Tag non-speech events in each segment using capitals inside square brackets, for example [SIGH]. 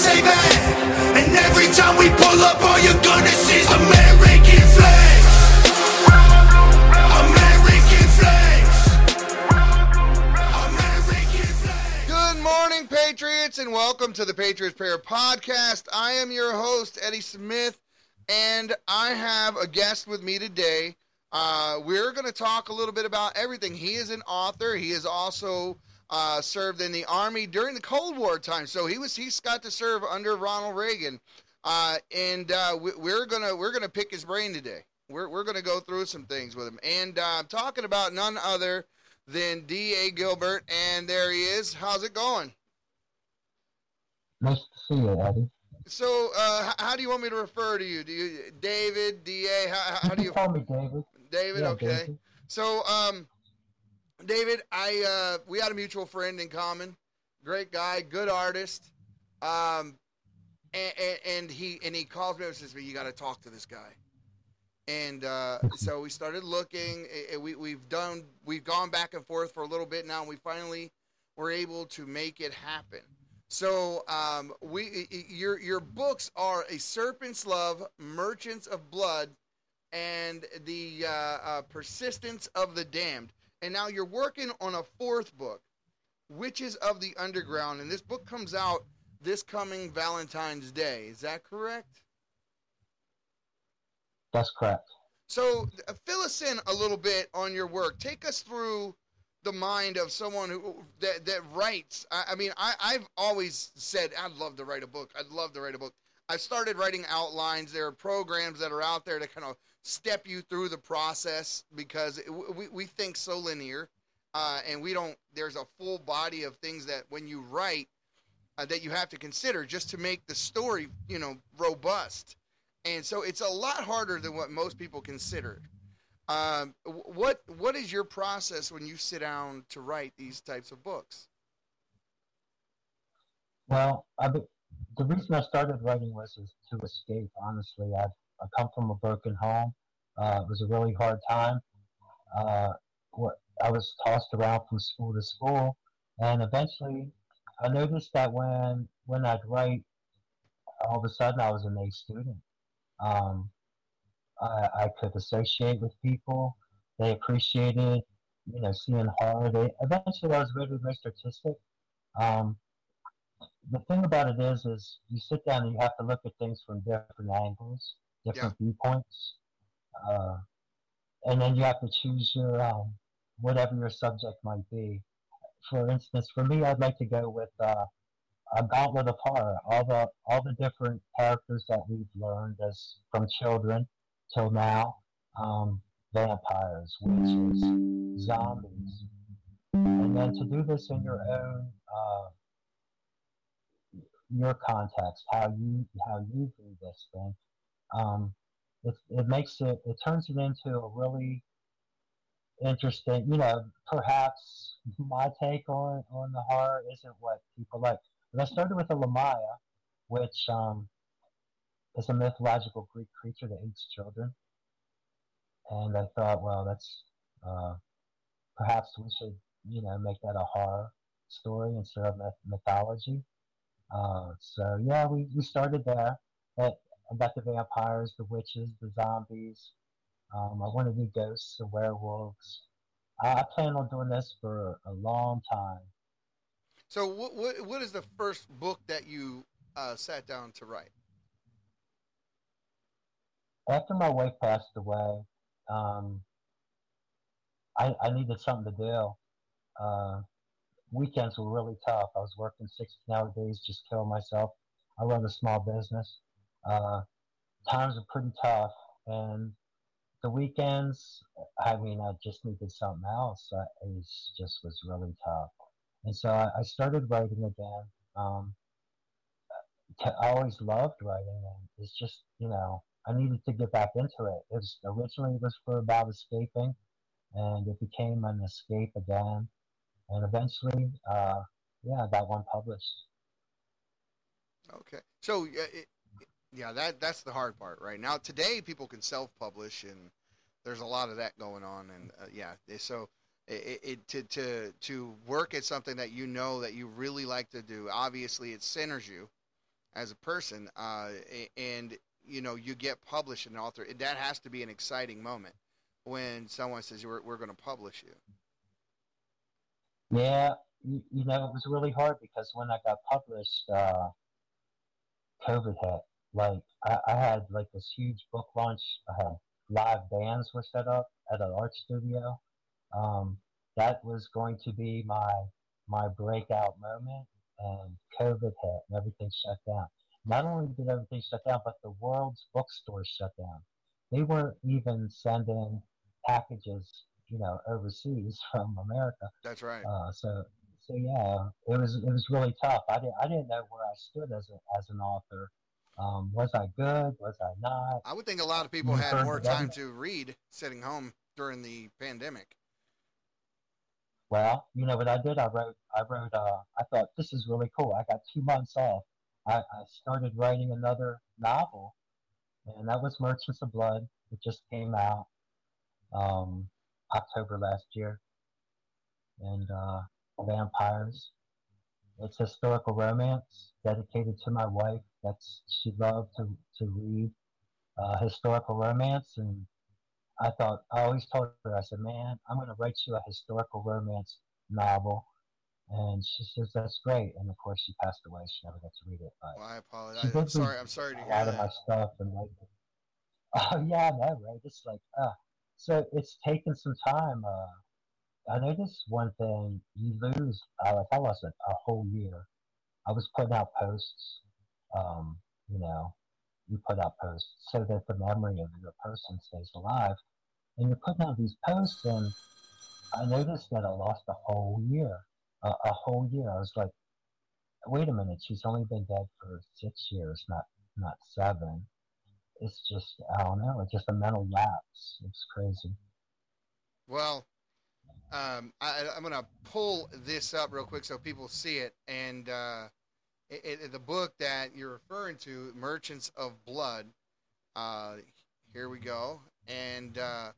And every time we pull up, all you're gonna see is American flags. American flags. American flags. Good morning, Patriots, and welcome to the Patriots Prayer Podcast. I am your host, Eddie Smith, and I have a guest with me today. Uh, we're going to talk a little bit about everything. He is an author. He is also uh, served in the army during the Cold War time, so he was he's got to serve under Ronald Reagan. Uh, and uh, we, we're gonna we're gonna pick his brain today. We're we're gonna go through some things with him, and uh, I'm talking about none other than D.A. Gilbert. And there he is. How's it going? Nice to see you, Eddie. So, uh, how do you want me to refer to you? Do you David, Da? How, how do you, call me David? David? Yeah, okay. David. So, um, David, I uh, we had a mutual friend in common. Great guy, good artist. Um, and, and, and he and he calls me and says, "You got to talk to this guy." And uh, so we started looking. We we've done we've gone back and forth for a little bit now. And we finally were able to make it happen. So um, we your your books are a serpent's love, merchants of blood, and the uh, uh, persistence of the damned. And now you're working on a fourth book, Witches of the Underground, and this book comes out this coming Valentine's Day. Is that correct? That's correct. So uh, fill us in a little bit on your work. Take us through the mind of someone who that that writes. I, I mean, I, I've always said I'd love to write a book. I'd love to write a book. I've started writing outlines. There are programs that are out there to kind of step you through the process because it, we we think so linear, uh, and we don't. There's a full body of things that when you write uh, that you have to consider just to make the story, you know, robust. And so it's a lot harder than what most people consider. Um, what what is your process when you sit down to write these types of books? Well, I, the reason I started writing was to escape. Honestly, I I come from a broken home. Uh, it was a really hard time. Uh, what I was tossed around from school to school, and eventually, I noticed that when when I'd write, all of a sudden I was an A student. Um, I, I could associate with people. They appreciated, you know, seeing horror. They eventually I was really most artistic. Um, the thing about it is, is you sit down and you have to look at things from different angles, different viewpoints, uh, and then you have to choose your um, whatever your subject might be. For instance, for me, I'd like to go with uh, a gauntlet of horror. All the all the different characters that we've learned as from children till now, um, vampires, witches, zombies, and then to do this in your own uh, your context, how you how you view this thing, um, it it makes it it turns it into a really interesting. You know, perhaps my take on on the horror isn't what people like. But I started with a Lamia, which um, is a mythological Greek creature that eats children, and I thought, well, that's uh, perhaps we should you know make that a horror story instead of myth- mythology. Uh, so yeah, we, we started there. But I got the vampires, the witches, the zombies. Um, I want to do ghosts, the werewolves. I, I plan on doing this for a long time. So what what, what is the first book that you uh, sat down to write? After my wife passed away, um, I, I needed something to do. Uh, weekends were really tough. I was working 16 hour days, just killing myself. I run a small business. Uh, times are pretty tough. And the weekends, I mean, I just needed something else. I, it just was really tough. And so I, I started writing again. Um, I always loved writing, and it's just, you know, I needed to get back into it. It was originally it was for about escaping, and it became an escape again. And eventually, uh, yeah, I got one published. Okay, so uh, it, yeah, that that's the hard part, right? Now today, people can self-publish, and there's a lot of that going on, and uh, yeah, so it, it, to to to work at something that you know that you really like to do. Obviously, it centers you as a person, uh, and you know you get published an author. That has to be an exciting moment when someone says we're we're going to publish you. Yeah, you, you, know it was really hard because when I got published, uh, COVID hit. Like I, I had like this huge book launch. I had live bands were set up at an art studio. Um, that was going to be my my breakout moment, and COVID hit and everything shut down. Not only did everything shut down, but the world's bookstores shut down. They weren't even sending packages, you know, overseas [LAUGHS] from America. That's right. Uh, so so yeah, it was it was really tough. I didn't I didn't know where I stood as a, as an author. Um, was I good? Was I not? I would think a lot of people had more time to read sitting home during the pandemic. Well, you know what I did? I wrote. I wrote. Uh, I thought this is really cool. I got two months off. I, I started writing another novel, and that was Merchants of Blood. It just came out um, October last year, and uh, vampires. It's historical romance dedicated to my wife. That's she loved to to read uh, historical romance, and I thought I always told her I said, "Man, I'm going to write you a historical romance novel." And she says that's great. And of course, she passed away. She never got to read it. But well, I apologize. I'm sorry. I'm sorry to hear that. of my stuff and like, [LAUGHS] oh yeah, no, right? It's like, uh, so it's taken some time. Uh, I noticed one thing: you lose. Uh, like I lost a, a whole year. I was putting out posts. Um, you know, you put out posts so that the memory of the person stays alive. And you're putting out these posts, and I noticed that I lost a whole year. A, a whole year. I was like, wait a minute, she's only been dead for six years, not not seven. It's just I don't know. It's just a mental lapse. It's crazy. Well, um, I, am to pull this up real quick so people see it. And uh, it, it, the book that you're referring to, Merchants of Blood, uh, here we go. And uh,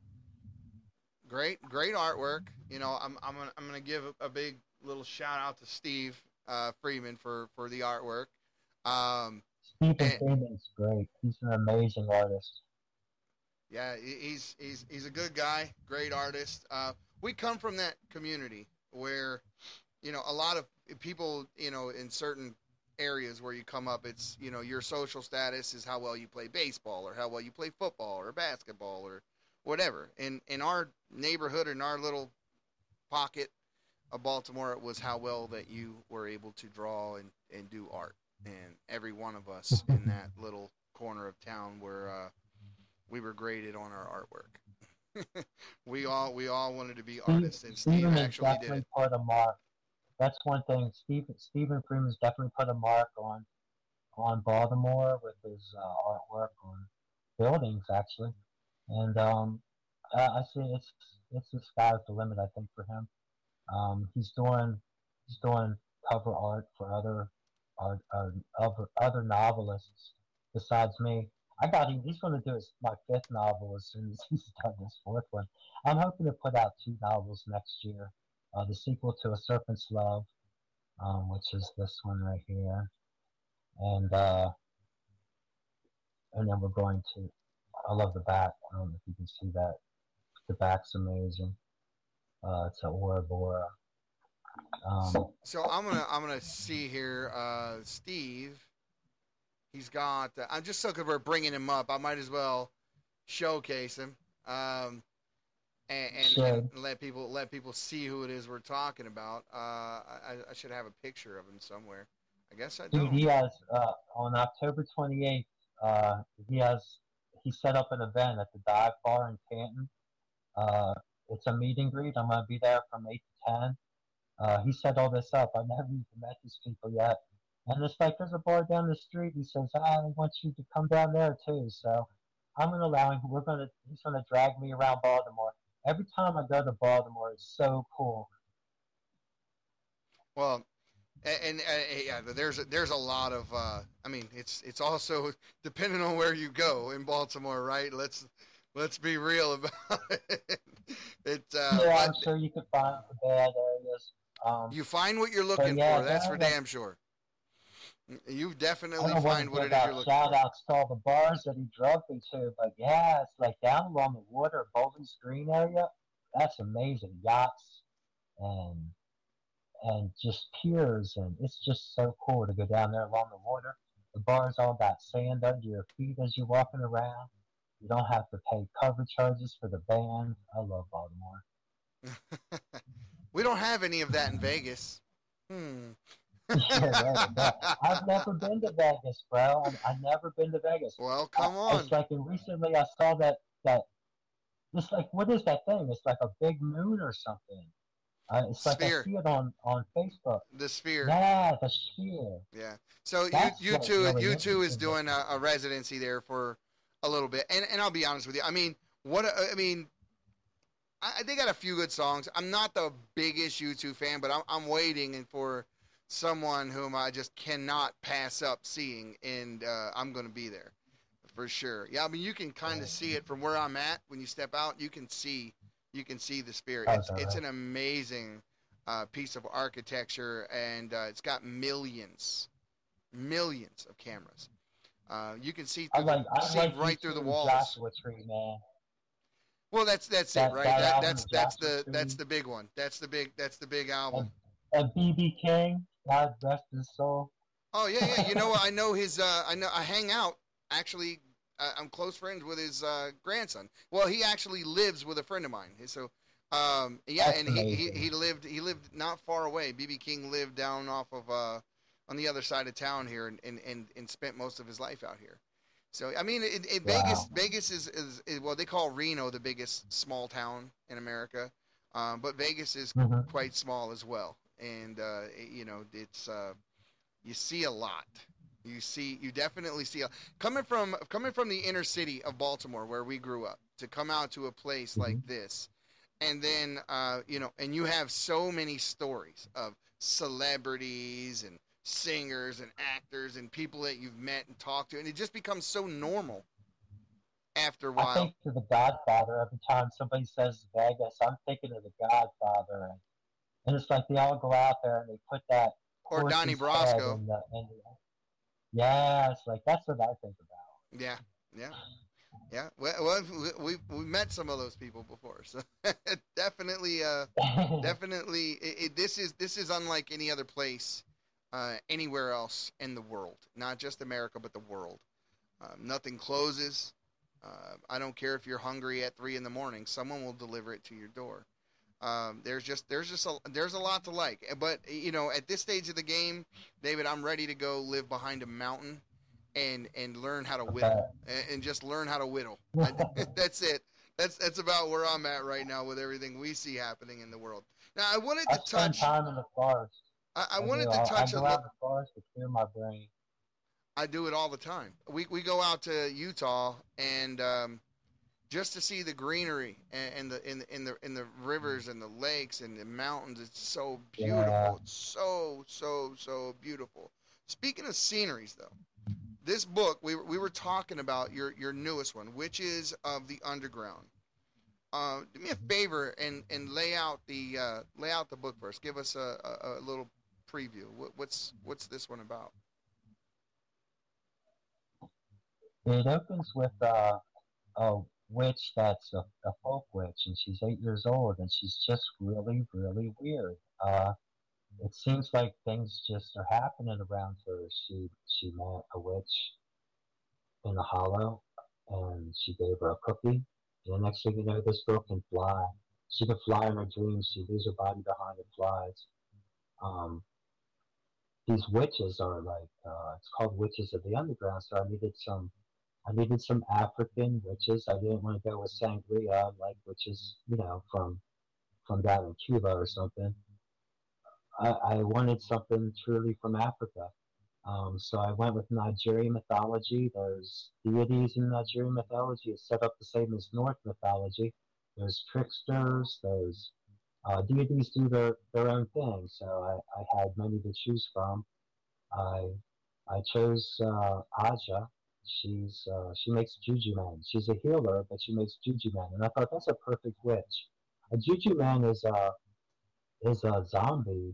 great, great artwork. You know, I'm, I'm going I'm gonna give a, a, big little shout out to Steve uh, Freeman for, for the artwork. Um, Stephen Freeman's great. He's an amazing artist. Yeah, he's he's he's a good guy, great artist. Uh, we come from that community where, you know, a lot of people, you know, in certain areas where you come up, it's, you know, your social status is how well you play baseball or how well you play football or basketball or whatever. In in our neighborhood, in our little pocket of Baltimore, it was how well that you were able to draw and, and do art. And every one of us [LAUGHS] in that little corner of town where uh, we were graded on our artwork. [LAUGHS] we all we all wanted to be artists, and Steve Steven actually did it. Put a mark. That's one thing. Stephen Stephen Freeman's definitely put a mark on on Baltimore with his uh, artwork on buildings, actually. And um, I, I see it's it's the sky's the limit. I think for him, um, he's doing he's doing cover art for other uh, other other novelists besides me. I got him. He's going to do his, my fifth novel as soon as [LAUGHS] he's done his fourth one. I'm hoping to put out two novels next year. Uh, the sequel to A Serpent's Love, um, which is this one right here, and uh, and then we're going to. I love the back. I don't know if you can see that. The back's amazing. Uh, it's a Ouroboros. Um, so, I'm gonna I'm gonna see here, uh, Steve He's got. Uh, I'm just so good we're bringing him up. I might as well showcase him um, and, and, and, let people let people see who it is we're talking about. Uh, I, I, should have a picture of him somewhere. I guess I do. He has uh, on October 28th. Uh, he has he set up an event at the Dive Bar in Canton. Uh, it's a meet and greet. I'm going to be there from eight to ten. Uh, he set all this up. I've never even met these people yet. And it's like there's a bar down the street. He says, ah, I want you to come down there too. So I'm going to allow him. We're going to. He's going to drag me around Baltimore. Every time I go to Baltimore, it's so cool. Well, and, and uh, yeah, there's a, there's a lot of. Uh, I mean, it's it's also [LAUGHS] depending on where you go in Baltimore, right? Let's Let's be real about [LAUGHS] it. It's uh, yeah, I'm sure you could find the bad. Um, you find what you're looking yeah, for. That's for damn sure. You definitely find what give it is you're looking shout for. outs to all the bars that he drove me to, but yeah, it's like down along the water, Bowling Green area. That's amazing. Yachts and and just piers, and it's just so cool to go down there along the water. The bars all got sand under your feet as you're walking around. You don't have to pay cover charges for the band. I love Baltimore. [LAUGHS] we don't have any of that in Vegas. Hmm. yeah, right, right. I've never been to Vegas, bro. I've, I've never been to Vegas. Well, come I- on. It's like recently I saw that that it's like what is that thing? It's like a big moon or something. Uh, it's like I see it on on Facebook. The sphere. Yeah, the sphere. Yeah. So you That's you what two really U2 is doing a, a residency there for a little bit, and and I'll be honest with you. I mean, what I mean, I, they got a few good songs. I'm not the biggest U2 fan, but I'm I'm waiting and for someone whom I just cannot pass up seeing, and uh, I'm going to be there for sure. Yeah, I mean, you can kind of see it from where I'm at. When you step out, you can see you can see the spirit. It's it's an amazing uh, piece of architecture, and uh, it's got millions, millions of cameras. Uh, you can see through like see like right through the walls. Joshua Tree, man. Well, that's that's it, right? that That, that's that's the that's the big one. That's the big that's the big album. And BB King, God rest his soul. Oh yeah, yeah. You know. I know his. Uh, I know. I hang out. Actually, uh, I'm close friends with his uh, grandson. Well, he actually lives with a friend of mine. So, um, yeah, That's and he, he he lived he lived not far away. BB King lived down off of uh, on the other side of town here, and, and, and, and spent most of his life out here. So I mean, it, it, Wow. Vegas Vegas is, is, is well they call Reno the biggest small town in America, um, but Vegas is Mhm. quite small as well, and uh, it- you know it's uh, you see a lot. You see, you definitely see a, coming from coming from the inner city of Baltimore, where we grew up, to come out to a place like this, and then uh, you know, and you have so many stories of celebrities and singers and actors and people that you've met and talked to, and it just becomes so normal after a while. I think to the Godfather every time somebody says Vegas, I'm thinking of the Godfather, and, and it's like they all go out there and they put that Or Donnie Brasco. in the, in the, yeah, it's like that's what I think about. Yeah, yeah, yeah. Well, well we, we we met some of those people before, so [LAUGHS] definitely, uh, [LAUGHS] definitely, it, it, this is this is unlike any other place, uh, anywhere else in the world. Not just America, but the world. Um, nothing closes. Uh, I don't care if you're hungry at three in the morning. Someone will deliver it to your door. Um, there's just there's just a, there's a lot to like, but you know at this stage of the game, David, I'm ready to go live behind a mountain, and and learn how to whittle, and, and just learn how to whittle. I- [LAUGHS] that's it. That's that's about where I'm at right now with everything we see happening in the world. Now I wanted I to spend touch. time in the forest. I, I do. wanted I, to touch I a go out little. in the forest to clear my brain. I do it all the time. We we go out to Utah and um, just to see the greenery and, and the in the in the in the rivers and the lakes and the mountains. It's so beautiful. Yeah. It's so so so beautiful. Speaking of sceneries, though, this book we were- we were talking about your your newest one, Witches of the Underground. Uh, do me a favor and and lay out the uh, lay out the book for us. Give us a, a, a little preview. What, what's what's this one about? It opens with a witch that's a, a folk witch, and she's eight years old, and she's just really, really weird. Uh, it seems like things just are happening around her. She she met a witch in a hollow, and she gave her a cookie. And the next thing you know, this girl can fly. She can fly in her dreams. She leaves her body behind and flies. Um, these witches are like uh, it's called witches of the underground. So I needed some I needed some African witches. I didn't want to go with Santeria, like witches, you know, from from down in Cuba or something. I, I wanted something truly from Africa. Um, so I went with Nigerian mythology. There's deities in Nigerian mythology. It's set up the same as Norse mythology. There's tricksters. There's uh, deities do their, their own thing. So I, I had many to choose from. I I chose uh, Aja, she's uh, she makes juju man. She's a healer, but she makes juju man, and I thought that's a perfect witch. A juju man is a is a zombie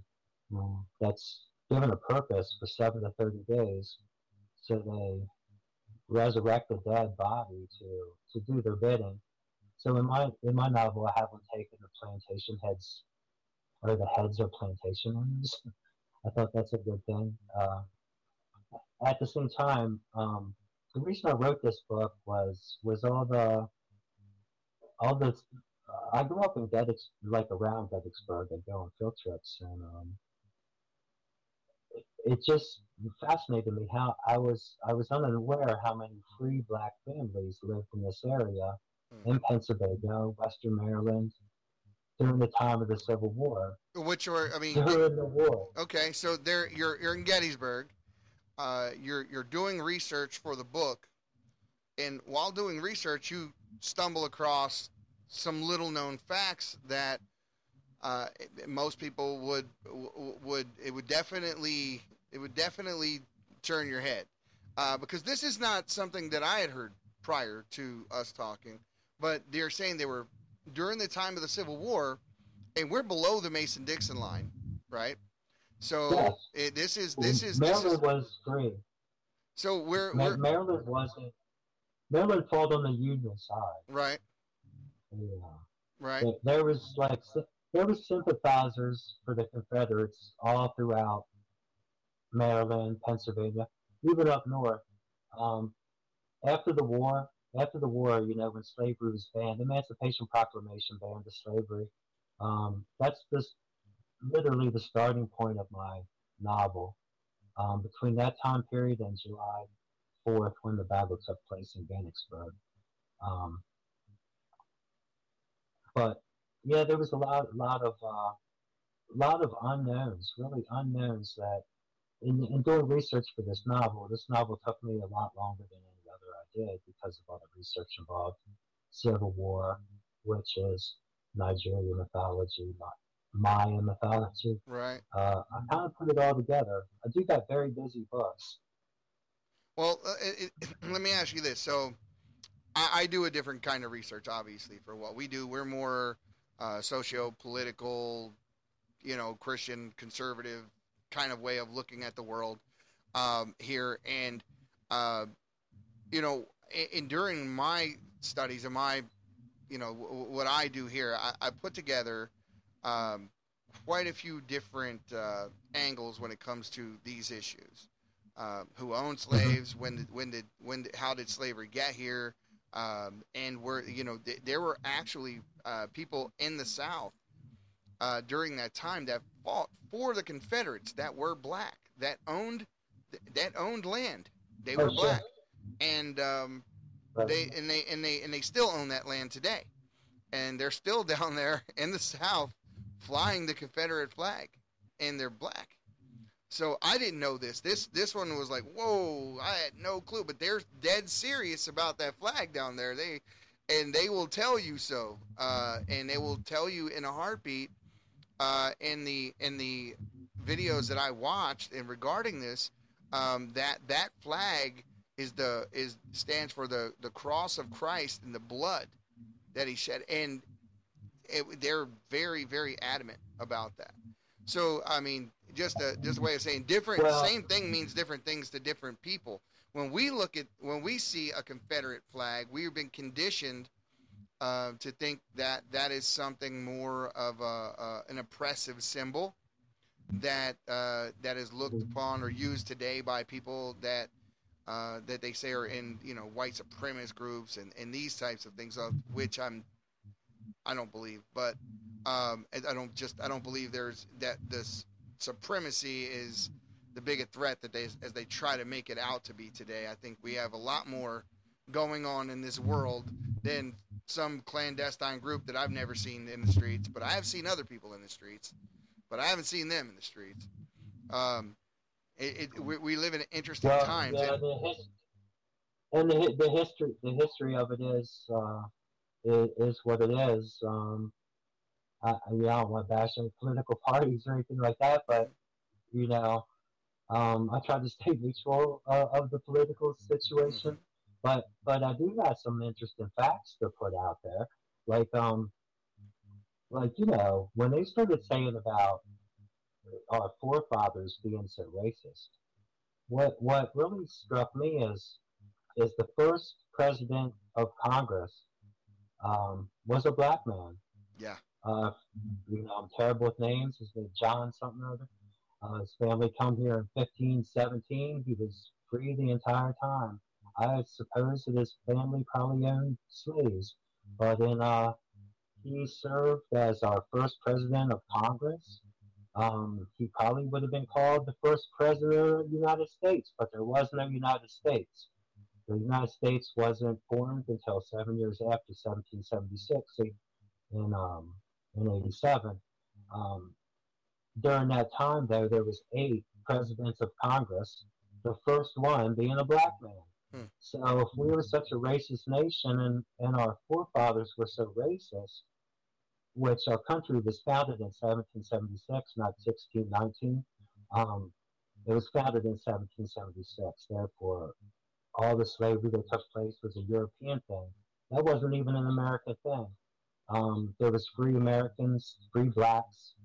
um, that's given a purpose for seven to thirty days, so they resurrect a dead body to to do their bidding. So in my in my novel, I have them taking the plantation heads or the heads of plantation owners. [LAUGHS] I thought that's a good thing. Uh, at the same time, um, the reason I wrote this book was was all the all the. Uh, I grew up in Gettys, like around Gettysburg. I'd go on field trips, and um, it, it just fascinated me how I was I was unaware how many free black families lived in this area. In Pennsylvania, Western Maryland, during the time of the Civil War. Which were, I mean, during the war. Okay, so there you're you're in Gettysburg. Uh, you're you're doing research for the book, and while doing research, you stumble across some little known facts that uh, most people would would it would definitely it would definitely turn your head uh, because this is not something that I had heard prior to us talking, but they're saying they were during the time of the Civil War, and we're below the Mason Dixon line, right? So yes. it, this is this is Maryland this is, was free. So we're, Ma- we're Maryland wasn't. Maryland fought on the Union side. Right. Yeah. Right. But there was like there was sympathizers for the Confederates all throughout Maryland, Pennsylvania, even up north. Um, after the war, after the war, you know, when slavery was banned, the Emancipation Proclamation banned the slavery. Um, that's just literally the starting point of my novel. Um, between that time period and July 4th, when the battle took place in Gettysburg. Um, but yeah, there was a lot, lot of, uh, lot of unknowns, really unknowns that in, in doing research for this novel, this novel took me a lot longer than did because of all the research involved. Civil War, which is Nigerian mythology, Maya mythology. Right. Uh, I kind of put it all together. I do got very busy books. Well, uh, it, it, [CLEARS THROAT] let me ask you this. So, I, I, do a different kind of research, obviously, for what we do. We're more uh, socio-political, you know, Christian conservative kind of way of looking at the world um, here, and uh, you know, and during my studies and my, you know, w- what I do here, I, I put together um, quite a few different uh, angles when it comes to these issues. Uh, who owned mm-hmm. slaves? When did when did when did, how did slavery get here? Um, and were you know th- there were actually uh, people in the South uh, during that time that fought for the Confederates that were black that owned that owned land. They were oh, black, and um, they and they and they and they still own that land today, and they're still [LAUGHS] down there in the South flying the Confederate flag, and they're black. So I didn't know this. This this one was like, whoa! I had no clue. But they're dead serious about that flag down there. They and they will tell you so, uh, and they will tell you in a heartbeat. Uh, in the in the videos that I watched and regarding this, um, that that flag is the is stands for the the cross of Christ and the blood that He shed, and it, they're very very adamant about that. So I mean, just a just a way of saying different. Well, same thing means different things to different people. When we look at when we see a Confederate flag, we've been conditioned uh, to think that that is something more of a, uh, an oppressive symbol that uh, that is looked upon or used today by people that uh, that they say are in you know white supremacist groups and, and these types of things of which I'm I don't believe, but um, I don't just I don't believe there's that this supremacy is the biggest threat that they as they try to make it out to be today. I think we have a lot more going on in this world than some clandestine group that I've never seen in the streets, but I have seen other people in the streets, but I haven't seen them in the streets. Um, it, it we, we, live in interesting well, times. Yeah, and, the, his, and the, the history the history of it is uh, is, is what it is. Um, I, I don't want to bash any political [LAUGHS] parties or anything like that, but you know, Um, I try to stay [LAUGHS] neutral uh, of the political situation, Mm-hmm. but but I do have some interesting facts to put out there. Like um, like you know when they started saying about our forefathers being so racist, what what really struck me is is the first president of Congress um, was a black man. Yeah. Uh, you know, I'm terrible with names. His name John something or other. Uh, his family come here in 1517. He was free the entire time. I suppose that his family probably owned slaves, but in uh, he served as our first president of Congress. Um, he probably would have been called the first president of the United States, but there was no United States. The United States wasn't formed until seven years after 1776 in um, in 87. Um, during that time, though, there was eight presidents of Congress, the first one being a black man. Hmm. So if we were such a racist nation and, and our forefathers were so racist, which our country was founded in 1776, not 1619, um, it was founded in 1776. Therefore, all the slavery that took place was a European thing. That wasn't even an American thing. Um, there was free Americans, free blacks,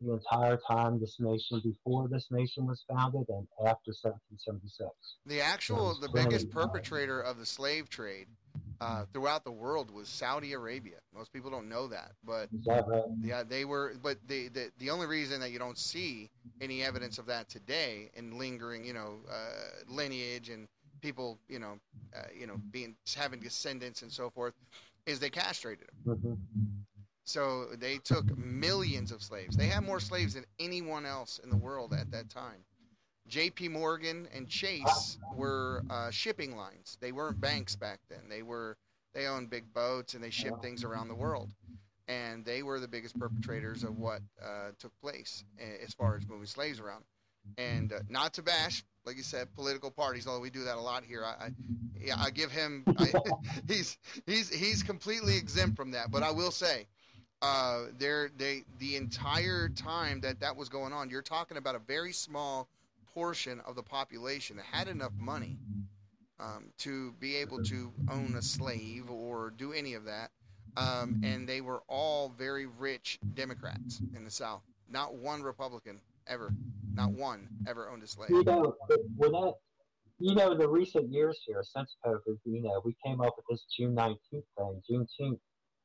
the entire time this nation, before this nation was founded and after 1776. The actual, the biggest perpetrator of the slave trade uh, throughout the world was Saudi Arabia. Most people don't know that, but yeah, they were. But the the, the only reason that you don't see any evidence of that today in lingering, you know, uh, lineage and people, you know, uh, you know, being having descendants and so forth, is they castrated them. hmm So they took millions of slaves. They had more slaves than anyone else in the world at that time. J.P. Morgan and Chase were uh, shipping lines. They weren't banks back then. They were they owned big boats and they shipped things around the world, and they were the biggest perpetrators of what uh, took place as far as moving slaves around. And uh, not to bash, like you said, political parties. Although we do that a lot here, I, I yeah, I give him. I, [LAUGHS] he's he's he's completely exempt from that. But I will say, uh, there they the entire time that that was going on, you're talking about a very small portion of the population that had enough money um, to be able to own a slave or do any of that, um, and they were all very rich Democrats in the South. Not one Republican ever, not one ever owned a slave. You know, when that, you know, in the recent years here, since COVID, you know, we came up with this June 19th thing, Juneteenth.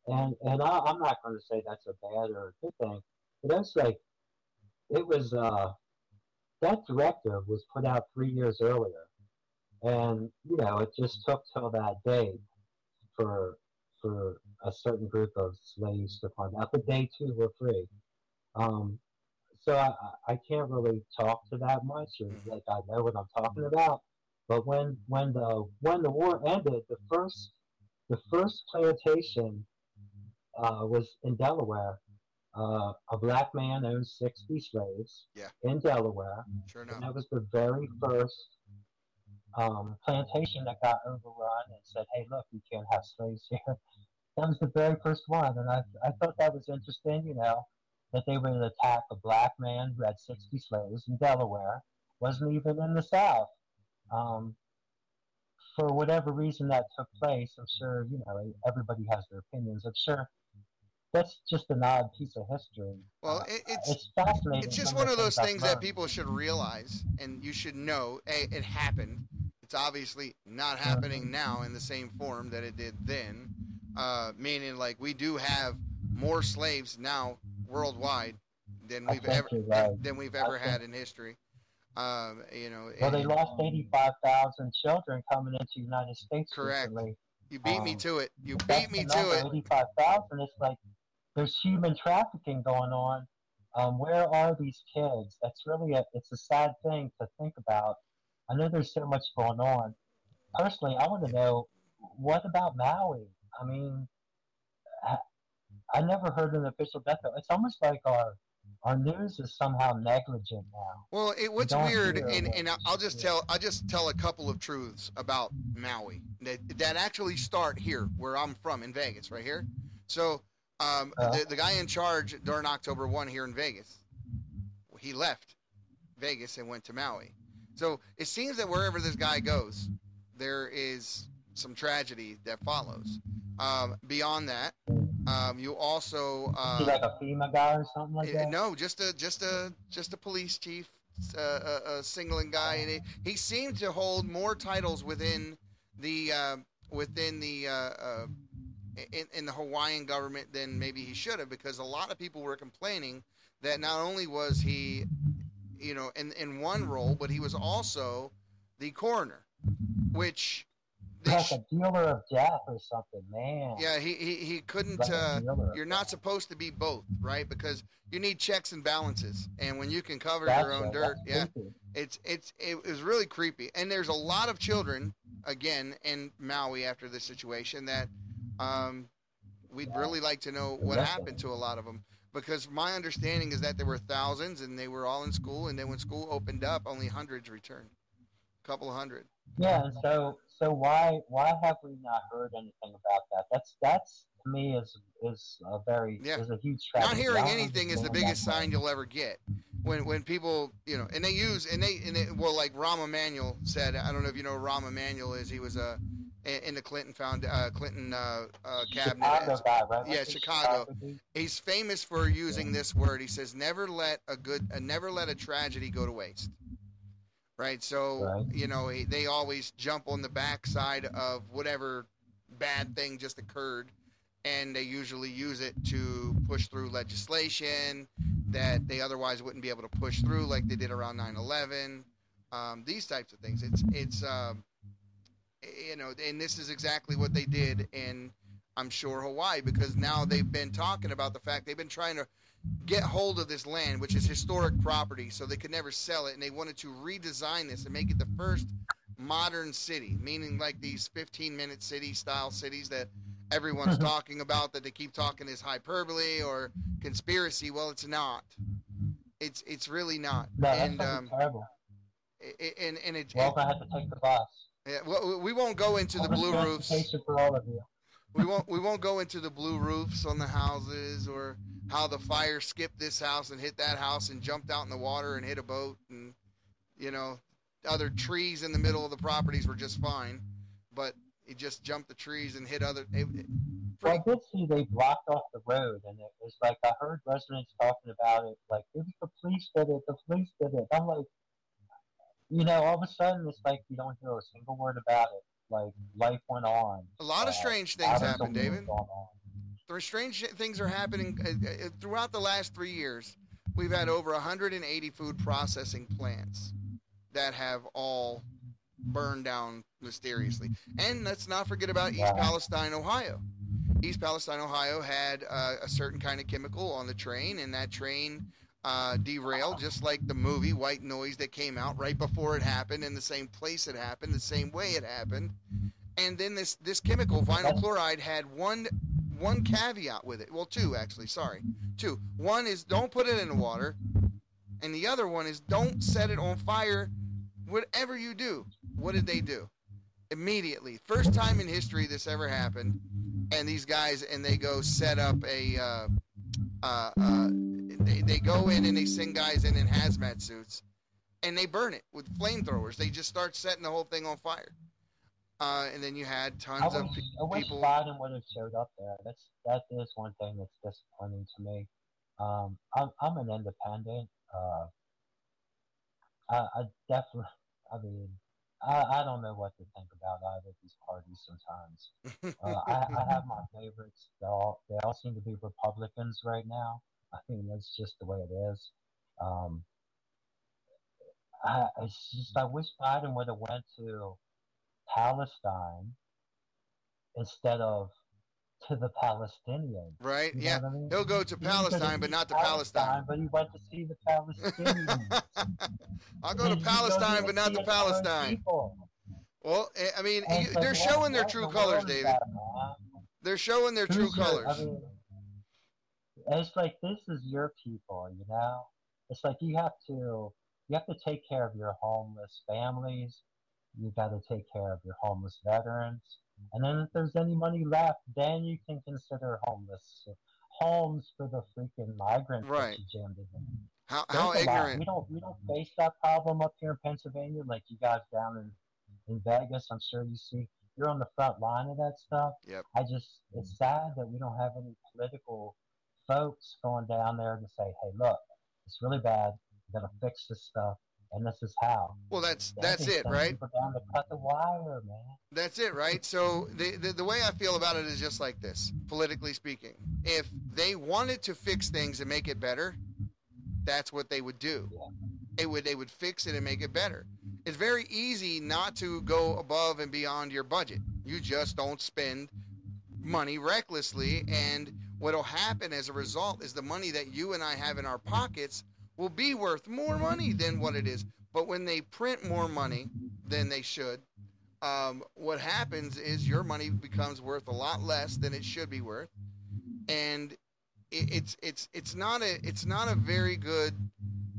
And, and I, I'm not going to say that's a bad or a good thing, but that's like, it was, uh, that directive was put out three years earlier. And, you know, it just took till that day for, for a certain group of slaves to find out. But they too were free. Um, so I, I can't really talk to that much, or like I know what I'm talking about. But when when the when the war ended, the first the first plantation uh, was in Delaware. Uh, a black man owned 60 slaves Yeah. in Delaware, Sure and that was the very first um, plantation that got overrun and said, "Hey, look, you can't have slaves here." [LAUGHS] That was the very first one, and I I thought that was interesting. You know, that they would attack a black man who had 60 slaves in Delaware, wasn't even in the South. Um, for whatever reason that took place, I'm sure you know everybody has their opinions. I'm sure that's just an odd piece of history. Well, Uh, it, it's it's fascinating. it's just one of those things that people should realize and you should know hey, it happened it's obviously not happening now in the same form that it did then uh, meaning like we do have more slaves now worldwide than we've ever right. than we've ever had in history um, you know Well, they lost 85,000 children coming into the United States Correct. recently. you beat me um, to it you beat me to it 85,000. It's like there's human trafficking going on. Um, where are these kids? That's really a, it's a sad thing to think about. I know there's so much going on. Personally, I want to know what about Maui? I mean, I, I never heard an official death. toll. It's almost like our our news is somehow negligent now. Well, it, what's weird, and, and I'll just tell I'll just tell a couple of truths about Maui that that actually start here, where I'm from in Vegas, right here. So, um, Uh. the the guy in charge during October one here in Vegas, he left. Vegas and went to Maui. So it seems that wherever this guy goes, there is some tragedy that follows. Um, beyond that, um, you also uh, he like a FEMA guy or something like uh, that? no, just a just a just a police chief, uh, a, a singling guy, and he, he seemed to hold more titles within the uh, within the uh, uh, in, in the Hawaiian government than maybe he should have, because a lot of people were complaining that not only was he, you know, in in one role, but he was also the coroner, which Like a dealer of death or something, man. yeah he he, he couldn't. Like Uh, you're not death. supposed to be both, right? Because you need checks and balances, and when you can cover Gotcha, your own dirt, that's yeah, creepy. it's it's it was really creepy. And there's a lot of children again in Maui after this situation that um, we'd really like to know what happened to a lot of them. Because my understanding is that there were thousands, and they were all in school, and then when school opened up, only hundreds returned, a couple of hundred. Yeah, so so why why have we not heard anything about that? That's that's to me is is a very Yeah. is a huge not tragedy. I hearing anything is the biggest sign you'll ever get when when people you know and they use and they and they, well like Rahm Emanuel said I don't know if you know who Rahm Emanuel is he was a in the Clinton found uh, Clinton uh, uh, cabinet. Chicago guy, right? Yeah, Wasn't Chicago. he's famous for using this word. He says never let a good uh, never let a tragedy go to waste. Right? So Right. you know he, they always jump on the backside of whatever bad thing just occurred and they usually use it to push through legislation that they otherwise wouldn't be able to push through like they did around 9-11 um, these types of things. It's it's um, you know and this is exactly what they did in i'm sure hawaii because now they've been talking about the fact they've been trying to get hold of this land which is historic property so they could never sell it and they wanted to redesign this and make it the first modern city meaning like these 15 minute city style cities that everyone's [LAUGHS] talking about that they keep talking is hyperbole or conspiracy well it's not it's it's really not No, and um terrible. i- i- and and it, Well, it I had to take the bus. Yeah, well, we won't go into the blue roofs for all of you. we won't we won't go into the blue roofs on the houses or how the fire skipped this house and hit that house and jumped out in the water and hit a boat and you know other trees in the middle of the properties were just fine but it just jumped the trees and hit other it, it- Well, I did see they blocked off the road, and it was like I heard residents talking about it. Like, it was the police did it. The police did it. I'm like, you know, all of a sudden it's like you don't hear a single word about it. Like life went on. a lot of Uh, strange things happened david the strange things are happening uh, uh, throughout the last three years. We've had over 180 food processing plants that have all burned down mysteriously. And let's not forget about East Palestine, Ohio. East Palestine, Ohio had uh, a certain kind of chemical on the train, and that train uh, derailed, just like the movie White Noise that came out right before it happened, in the same place it happened, the same way it happened. And then this this chemical, vinyl chloride, had one one caveat with it. Well, two actually. Sorry, two. One is don't put it in the water, and the other one is don't set it on fire. Whatever you do, what did they do? Immediately, first time in history this ever happened, and these guys and they go set up a. Uh, uh, uh, they, they go in and they send guys in in hazmat suits, and they burn it with flamethrowers. They just start setting the whole thing on fire. Uh, and then you had tons of wish, pe- I wish people. Biden would have showed up there. That's that is one thing that's disappointing to me. Um, I'm I'm an independent. Uh, I, I definitely. I mean, I, I don't know what to think about either of these parties sometimes. [LAUGHS] Uh, I, I have my favorites. They all they all seem to be Republicans right now. I think that's just the way it is. Um, I, it's just I wish Biden would have went to Palestine instead of to the Palestinians. right? You Yeah. I mean? He'll go to Palestine, but not to Palestine. But he went to see the Palestinians. [LAUGHS] I'll go to Palestine, goes but not to Palestine. people. Well, I mean, you- it's they're showing their true colors, David. that. They're showing their true Who's your- colors. I mean, it's like this is your people, you know. It's like you have to you have to take care of your homeless families. You got to take care of your homeless veterans, and then if there's any money left, then you can consider homeless homes for the freaking migrants Right. jammed in. How how ignorant? We don't we don't face that problem up here in Pennsylvania like you guys down in in Vegas. I'm sure you see you're on the front line of that stuff. Yep. I just it's sad that we don't have any political folks going down there to say, hey, look, it's really bad. We got to fix this stuff, and this is how. Well, that's They that's it, right? People down to cut the wire, man. That's it, right? So the, the the way I feel about it is just like this, politically speaking. If they wanted to fix things and make it better, that's what they would do. It would they would fix it and make it better. It's very easy not to go above and beyond your budget. You just don't spend money recklessly and what'll happen as a result is the money that you and I have in our pockets will be worth more money than what it is. But when they print more money than they should, um, what happens is your money becomes worth a lot less than it should be worth, and it, it's it's it's not a it's not a very good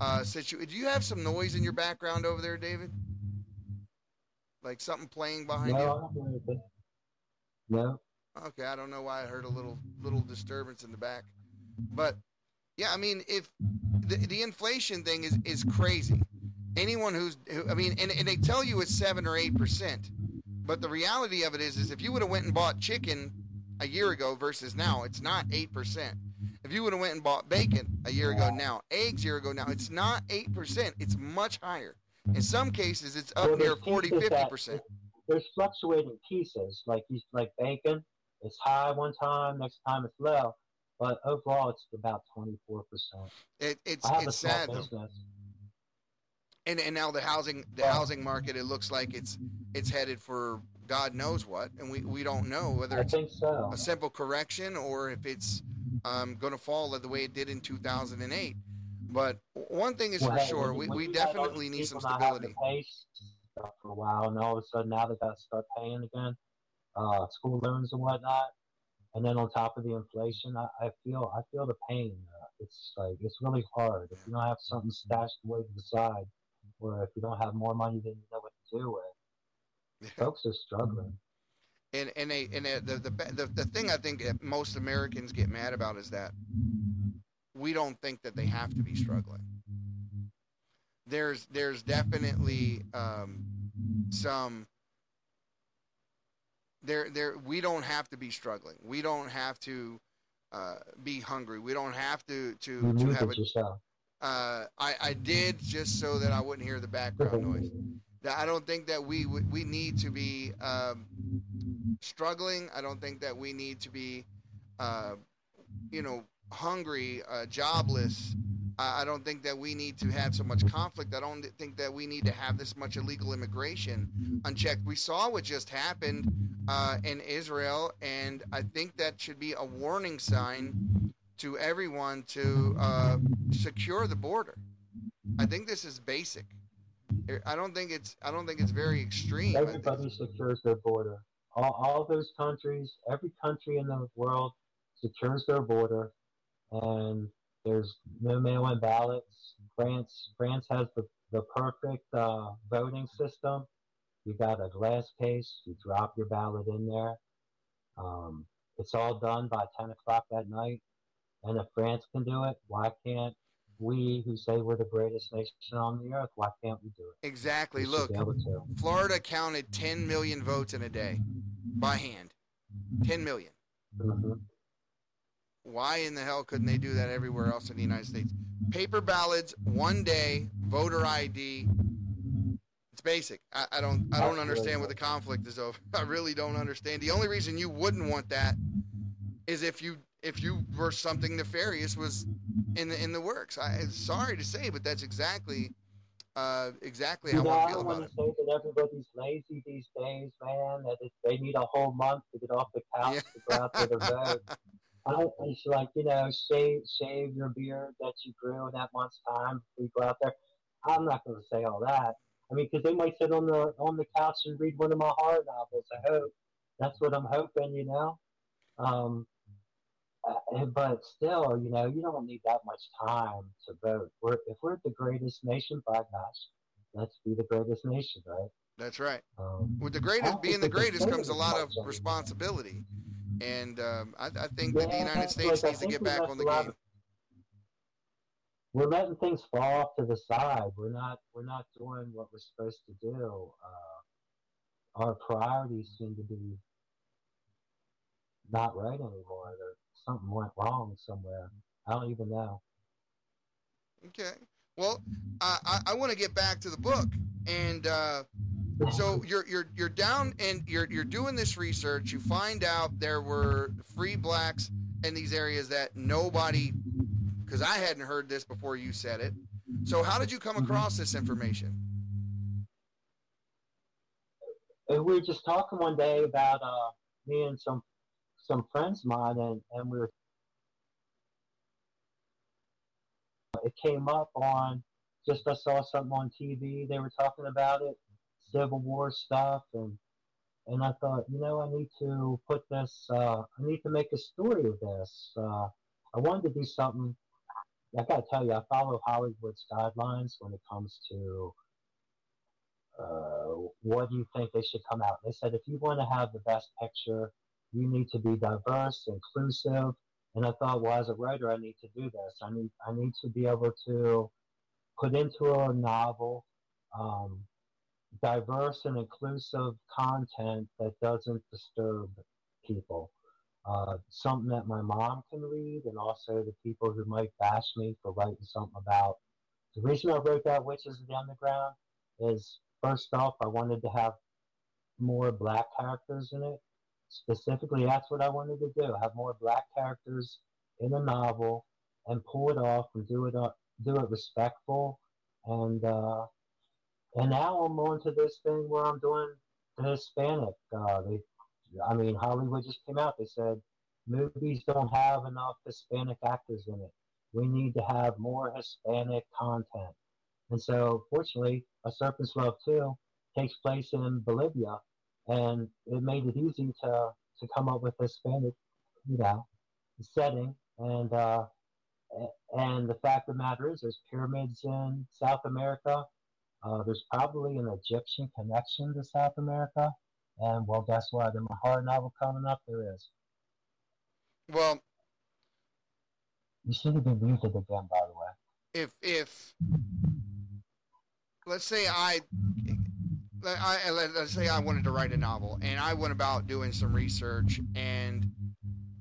uh, situation. Do you have some noise in your background over there, David? Like something playing behind no, you? I don't do anything. No. Okay, I don't know why I heard a little little disturbance in the back, but yeah, I mean, if the, the inflation thing is is crazy, anyone who's who, I mean, and, and they tell you it's seven or eight percent, but the reality of it is, is if you would have went and bought chicken a year ago versus now, it's not eight percent. If you would have went and bought bacon a year ago now, eggs a year ago now, it's not eight percent. It's much higher. In some cases, it's up Well, near there's 40, 50 percent. There's fluctuating pieces, like like bacon. It's high one time, next time it's low, but overall it's about twenty four percent. It, it's I have a it's sad though. business. and and now the housing the Well- housing market it looks like it's it's headed for God knows what, and we we don't know whether I it's think so. a simple correction or if it's um, going to fall the way it did in 2008. But one thing is Well, for hey, sure, we, we you had all definitely need some people not having stability. to pay stuff for a while, and all of a sudden now they got to start paying again, uh, school loans and whatnot, and then on top of the inflation, I, I feel I feel the pain. Uh, it's like it's really hard if you don't have something stashed away to the side, or if you don't have more money than you know what to do with. Folks are struggling. And and they, and they, the, the the the thing I think that most Americans get mad about is that we don't think that they have to be struggling. There's there's definitely um, some there there we don't have to be struggling. We don't have to uh, be hungry. We don't have to You to to have it a. yourself. Uh, I I did just so that I wouldn't hear the background [LAUGHS] noise. That I don't think that we we need to be um, struggling. I don't think that we need to be, uh, you know, hungry, uh, jobless. I don't think that we need to have so much conflict. I don't think that we need to have this much illegal immigration unchecked. We saw what just happened uh, in Israel, and I think that should be a warning sign to everyone to uh, secure the border. I think this is basic. I don't think it's I don't think it's very extreme. Everybody secures their border. All, all those countries, every country in the world secures their border, and there's no mail-in ballots. France, France has the, the perfect uh, voting system. You got a glass case. You drop your ballot in there. Um, it's all done by 10 o'clock that night. And if France can do it, why can't we, who say we're the greatest nation on the earth, why can't we do it? exactly. We Look, be able to. Florida counted 10 million votes in a day by hand. 10 million. Mhm. Why in the hell couldn't they do that everywhere else in the United States? Paper ballots, one day, voter ID. Basic. I, I don't I don't understand what the conflict is over. [LAUGHS] I really don't understand. The only reason you wouldn't want that is if you if you were something nefarious was in the in the works. I sorry to say, but that's exactly uh, exactly how know, I I feel don't about want it. to say that everybody's lazy these days, man. That it, they need a whole month to get off the couch Yeah. to go out there to vote. [LAUGHS] I, it's like you know, shave shave your beard that you grew in that month's time before you go out there. I'm not going to say all that. I mean, because they might sit on the on the couch and read one of my horror novels. I hope that's what I'm hoping. You know. Um, uh, but still, you know, you don't need that much time to vote. We're, if we're the greatest nation, by gosh, let's be the greatest nation, right? That's right. Um, With the greatest being the greatest comes a lot of responsibility, and um, I, I think that the United States I needs to get back on the game. We're letting things fall off to the side. We're not we're not doing what we're supposed to do. Uh, our priorities seem to be not right anymore. There, something went wrong somewhere. I don't even know. Okay. Well, I, I, I want to get back to the book, and uh, so you're you're you're down and you're you're doing this research. You find out there were free blacks in these areas that nobody, because I hadn't heard this before you said it. So how did you come across this information? we were just talking one day about uh, me and some some friends of mine, and, and we were it came up on just I saw something on TV. They were talking about it, Civil War stuff, and and I thought, you know, I need to put this. Uh, I need to make a story of this. Uh, I wanted to do something. I gotta tell you, I follow Hollywood's guidelines when it comes to uh, what do you think they should come out. They said if you want to have the best picture, you need to be diverse, inclusive, and I thought, well, as a writer, I need to do this. I need I need to be able to put into a novel um, diverse and inclusive content that doesn't disturb people. Uh, something that my mom can read, and also the people who might bash me for writing something about. The reason I wrote that Witches of the Underground is first off, I wanted to have more black characters in it specifically that's what I wanted to do have more black characters in a novel and pull it off and do it up do it respectful and uh, and now I'm on to this thing where I'm doing the Hispanic uh, they I mean Hollywood just came out they said movies don't have enough Hispanic actors in it we need to have more Hispanic content and so fortunately a Serpent's Love 2 takes place in Bolivia and it made it easy to to come up with a Spanish, you know, setting. And uh, and the fact of the matter is, there's pyramids in South America. Uh, there's probably an Egyptian connection to South America. And well, guess what? My horror novel coming up, there is. Well, you should have been muted again, by the way. If if let's say I I, let's say I wanted to write a novel and I went about doing some research and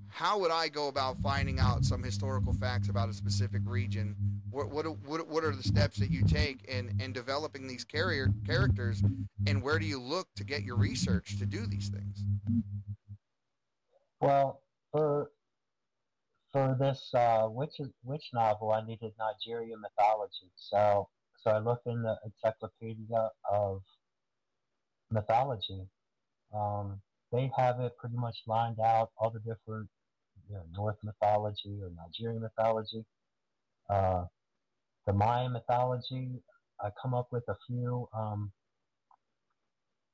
how would I go about finding out some historical facts about a specific region? What what what, what are the steps that you take in in developing these carrier characters, and where do you look to get your research to do these things? Well, for for this uh, witch witch novel, I needed Nigerian mythology, so so I looked in the encyclopedia of mythology. Um, they have it pretty much lined out, all the different you know, Norse mythology or Nigerian mythology, uh, the Maya mythology. I come up with a few. Um,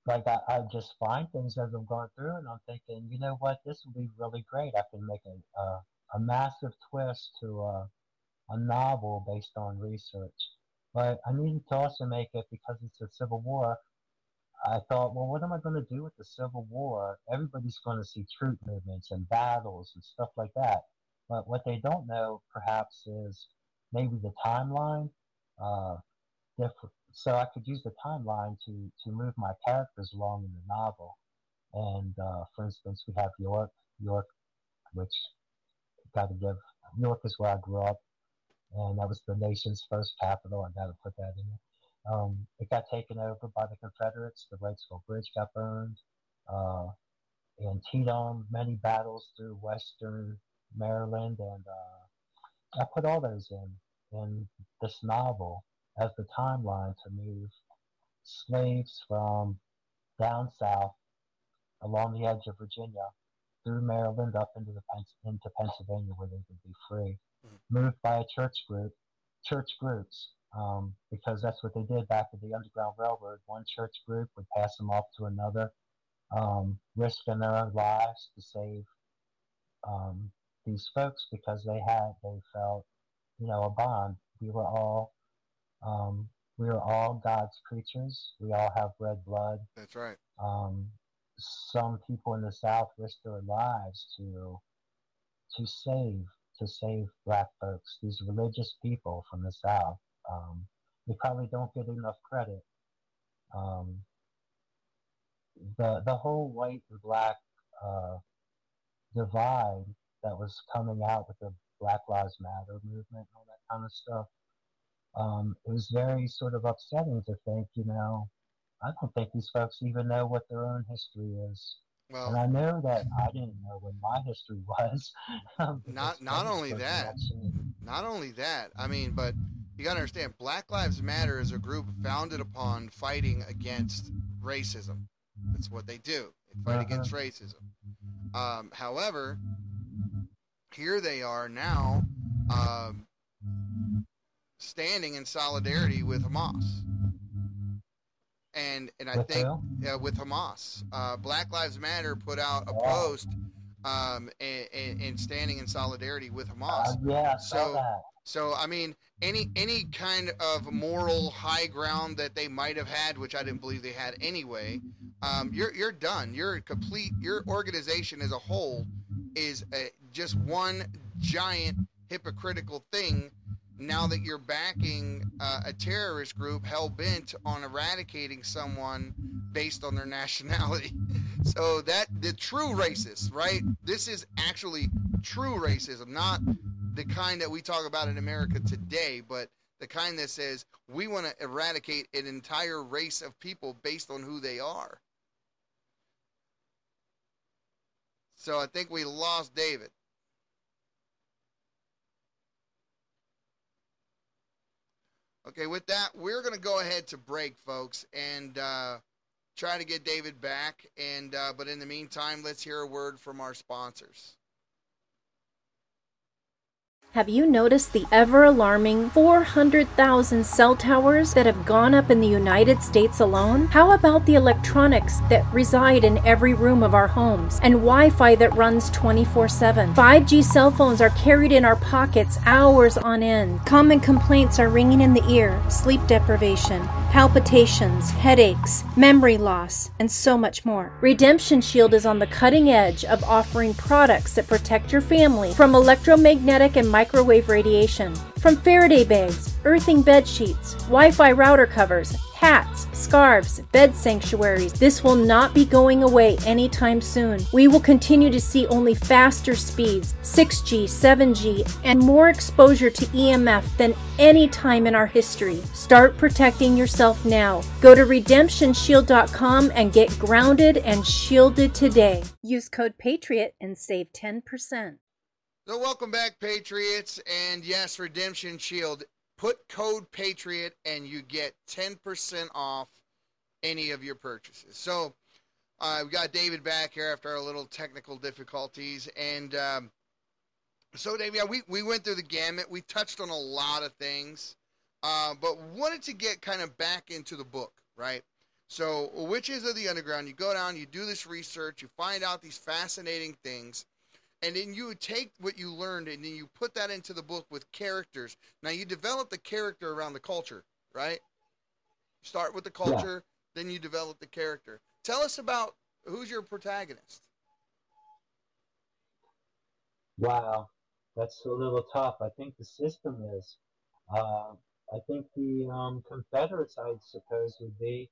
like I, I just find things as I'm going through, and I'm thinking, you know what, this would be really great. I can make a a, a massive twist to a, a novel based on research. But I needed to also make it because it's a civil war. I thought, well, what am I going to do with the Civil War? Everybody's going to see troop movements and battles and stuff like that. But what they don't know, perhaps, is maybe the timeline. Uh, different. So I could use the timeline to, to move my characters along in the novel. And uh, for instance, we have York, York, which got to give York is where I grew up, and that was the nation's first capital. I got to put that in there. Um, it got taken over by the Confederates. The Wrightsville Bridge got burned. Uh, Antietam, many battles through western Maryland, and uh, I put all those in in this novel as the timeline to move slaves from down south along the edge of Virginia through Maryland up into the into Pennsylvania where they could be free, mm-hmm. moved by a church group, church groups um, because that's what they did back at the Underground Railroad. One church group would pass them off to another, um, risking their own lives to save um, these folks because they had, they felt, you know, a bond. We were all, um, we were all God's creatures. We all have red blood. That's right. Um, some people in the South risked their lives to, to save, to save black folks, these religious people from the South. Um, they probably don't get enough credit. Um, the the whole white and black uh, divide that was coming out with the Black Lives Matter movement and all that kind of stuff. Um, it was very sort of upsetting to think, you know, I don't think these folks even know what their own history is. Well, and I know that I didn't know what my history was. [LAUGHS] not not only that, not only that. I mean, but you got to understand, Black Lives Matter is a group founded upon fighting against racism. That's what they do. They fight uh-huh. against racism. Um, however, here they are now um, standing in solidarity with Hamas. And and I think uh, with Hamas, uh, Black Lives Matter put out a post um, and, and, and, standing in solidarity with Hamas. Uh, yeah, so so I mean any any kind of moral high ground that they might have had, which I didn't believe they had anyway, um, you're you're done. You're complete. Your organization as a whole is a, just one giant hypocritical thing now that you're backing uh, a terrorist group hell bent on eradicating someone based on their [LAUGHS] nationality. so that the true racist, right? This is actually true racism, not the kind that we talk about in America today, but the kind that says we want to eradicate an entire race of people based on who they are. So I think we lost David. Okay, with that, we're going to go ahead to break, folks, and uh, try to get David back. And uh, but in the meantime, let's hear a word from our sponsors. Have you noticed the ever alarming 400,000 cell towers that have gone up in the United States alone? How about the electronics that reside in every room of our homes and Wi Fi that runs 24 7? 5G cell phones are carried in our pockets hours on end. Common complaints are ringing in the ear sleep deprivation, palpitations, headaches, memory loss, and so much more. Redemption Shield is on the cutting edge of offering products that protect your family from electromagnetic and microwave radiation. From Faraday bags, earthing bed sheets, Wi Fi router covers, hats, scarves, bed sanctuaries. This will not be going away anytime soon. We will continue to see only faster speeds, 6G, 7G, and more exposure to EMF than any time in our history. Start protecting yourself now. Go to redemptionshield.com and get grounded and shielded today. Use code PATRIOT and save 10%. So, welcome back, Patriots. And yes, Redemption Shield. Put code PATRIOT and you get 10% off any of your purchases. So, uh, we got David back here after our little technical difficulties. And um, so, Dave, yeah, we, we went through the gamut. We touched on a lot of things, uh, but wanted to get kind of back into the book, right? So, Witches of the Underground, you go down, you do this research, you find out these fascinating things and then you take what you learned and then you put that into the book with characters. Now you develop the character around the culture, right? Start with the culture, yeah. then you develop the character. Tell us about who's your protagonist. Wow, that's a little tough. I think the system is. Uh, I think the um, Confederates, I suppose, would be.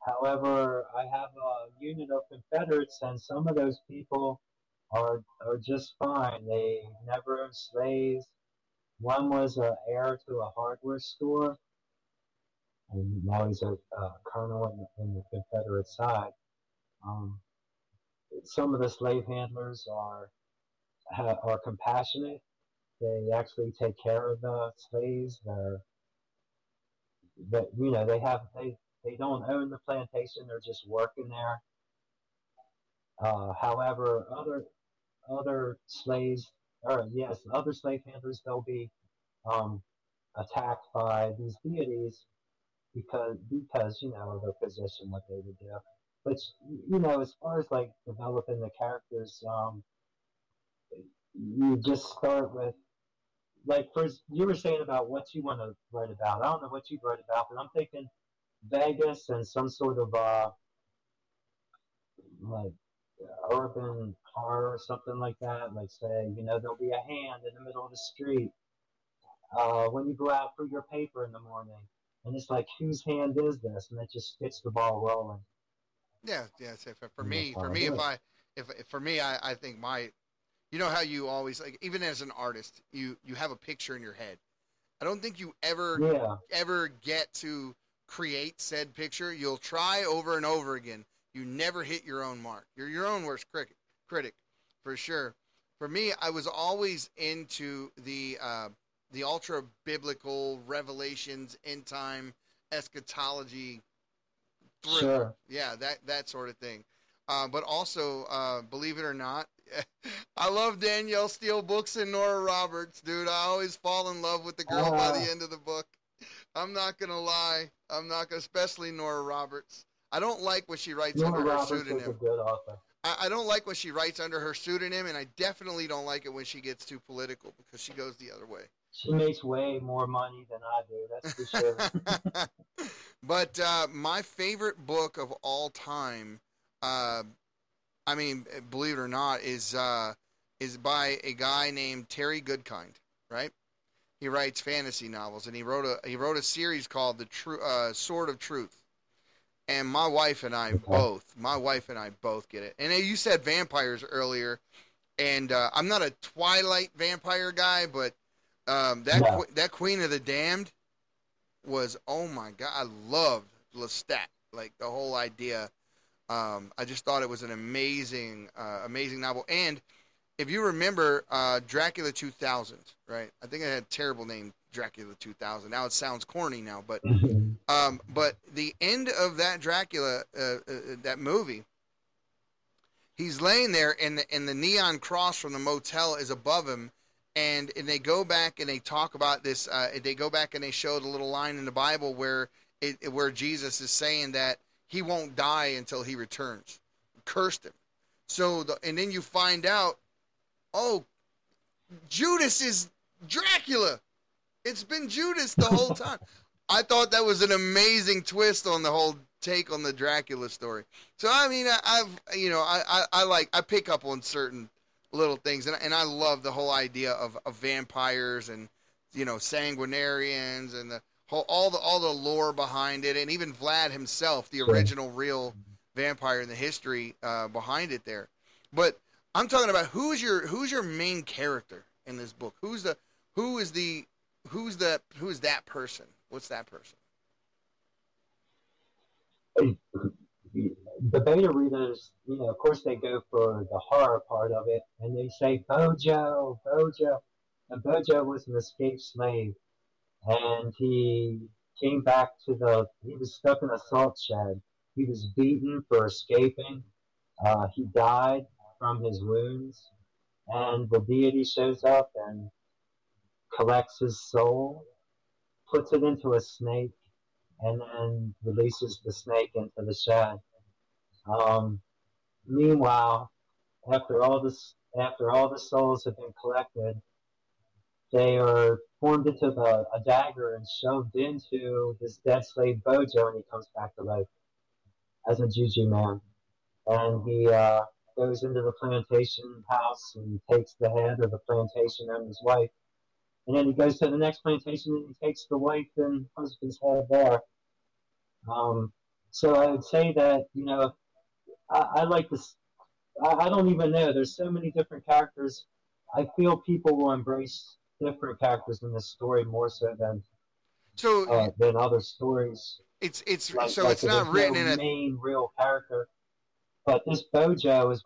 However, I have a unit of Confederates, and some of those people are are just fine. They never owned slaves. One was an heir to a hardware store, and now he's a, colonel in the, in the, Confederate side. Um, some of the slave handlers are are compassionate. They actually take care of the slaves. They're, but you know, they have they they don't own the plantation. They're just working there. Uh, however, other other slaves, or yes, other slave handlers, they'll be um, attacked by these deities because because you know their position, what they would do. But you know, as far as like developing the characters, um, you just start with like first you were saying about what you want to write about. I don't know what you write about, but I'm thinking Vegas and some sort of uh like urban horror or something like that. Like say, you know, there'll be a hand in the middle of the street uh, when you go out for your paper in the morning, and it's like, whose hand is this? And it just gets the ball rolling. Yeah, yeah. So for, for me, for me, if. I, if, if for me, I, I think my, you know how you always like, even as an artist, you you have a picture in your head. I don't think you ever Yeah, ever get to create said picture. You'll try over and over again. You never hit your own mark. You're your own worst critic, critic, for sure. For me, I was always into the uh, the ultra biblical revelations, end time eschatology thriller. sure. Yeah, that that sort of thing. Uh, but also, uh, believe it or not, [LAUGHS] I love Danielle Steel books and Nora Roberts, dude. I always fall in love with the girl by the Ah. end of the book. I'm not gonna lie. I'm not gonna, especially Nora Roberts. I don't like when she writes Nora under her Roberts is a pseudonym. I, I don't like when she writes under her pseudonym, and I definitely don't like it when she gets too political because she goes the other way. She makes way more money than I do. That's for sure. [LAUGHS] but uh, my favorite book of all time, uh, I mean, believe it or not, is uh, is by a guy named Terry Goodkind. Right? He writes fantasy novels, and he wrote a he wrote a series called the True uh, Sword of Truth. And my wife and I both, my wife and I both get it. And you said vampires earlier, and uh, I'm not a Twilight vampire guy, but um, that No. that Queen of the Damned was oh my god, I loved Lestat, like the whole idea. Um, I just thought it was an amazing, uh, amazing novel. And if you remember uh, Dracula 2000, right? I think it had a terrible name, Dracula 2000. Now it sounds corny now, but [LAUGHS] um, but the end of that Dracula, uh, uh, that movie, he's laying there, and the, and the neon cross from the motel is above him, and and they go back and they talk about this. Uh, they go back and they show the little line in the Bible where it where Jesus is saying that he won't die until he returns. Cursed him. So the, and then you find out, oh, Judas is Dracula. It's been Judas the whole [LAUGHS] time. I thought that was an amazing twist on the whole take on the Dracula story. So I mean, I, I've you know, I, I, I like I pick up on certain little things, and and I love the whole idea of, of vampires and you know sanguinarians and the whole all the all the lore behind it, and even Vlad himself, the original real vampire in the history uh, behind it there. But I'm talking about who's your who's your main character in this book? Who's the who is the who's the who is that person? What's that person? the beta readers, you know, of course they go for the horror part of it, and they say Bojo, Bojo, and Bojo was an escaped slave, and he came back to the. He was stuck in a salt shed. He was beaten for escaping. Uh, he died from his wounds, and the deity shows up and collects his soul, puts it into a snake, and then releases the snake into the shed. Um, meanwhile, after all this, after all the souls have been collected, they are formed into the, a dagger and shoved into this dead slave Bojo, and he comes back to life as a Juju man. And he uh, goes into the plantation house and takes the head of the plantation and his wife. And then he goes to the next plantation and he takes the wife and husband's head there. Um, so I would say that, you know, I, I like this. I, I don't even know. There's so many different characters. I feel people will embrace different characters in this story more so than So uh, than other stories. it's it's Like, so like it's not written no in a main real character. But this Bojo is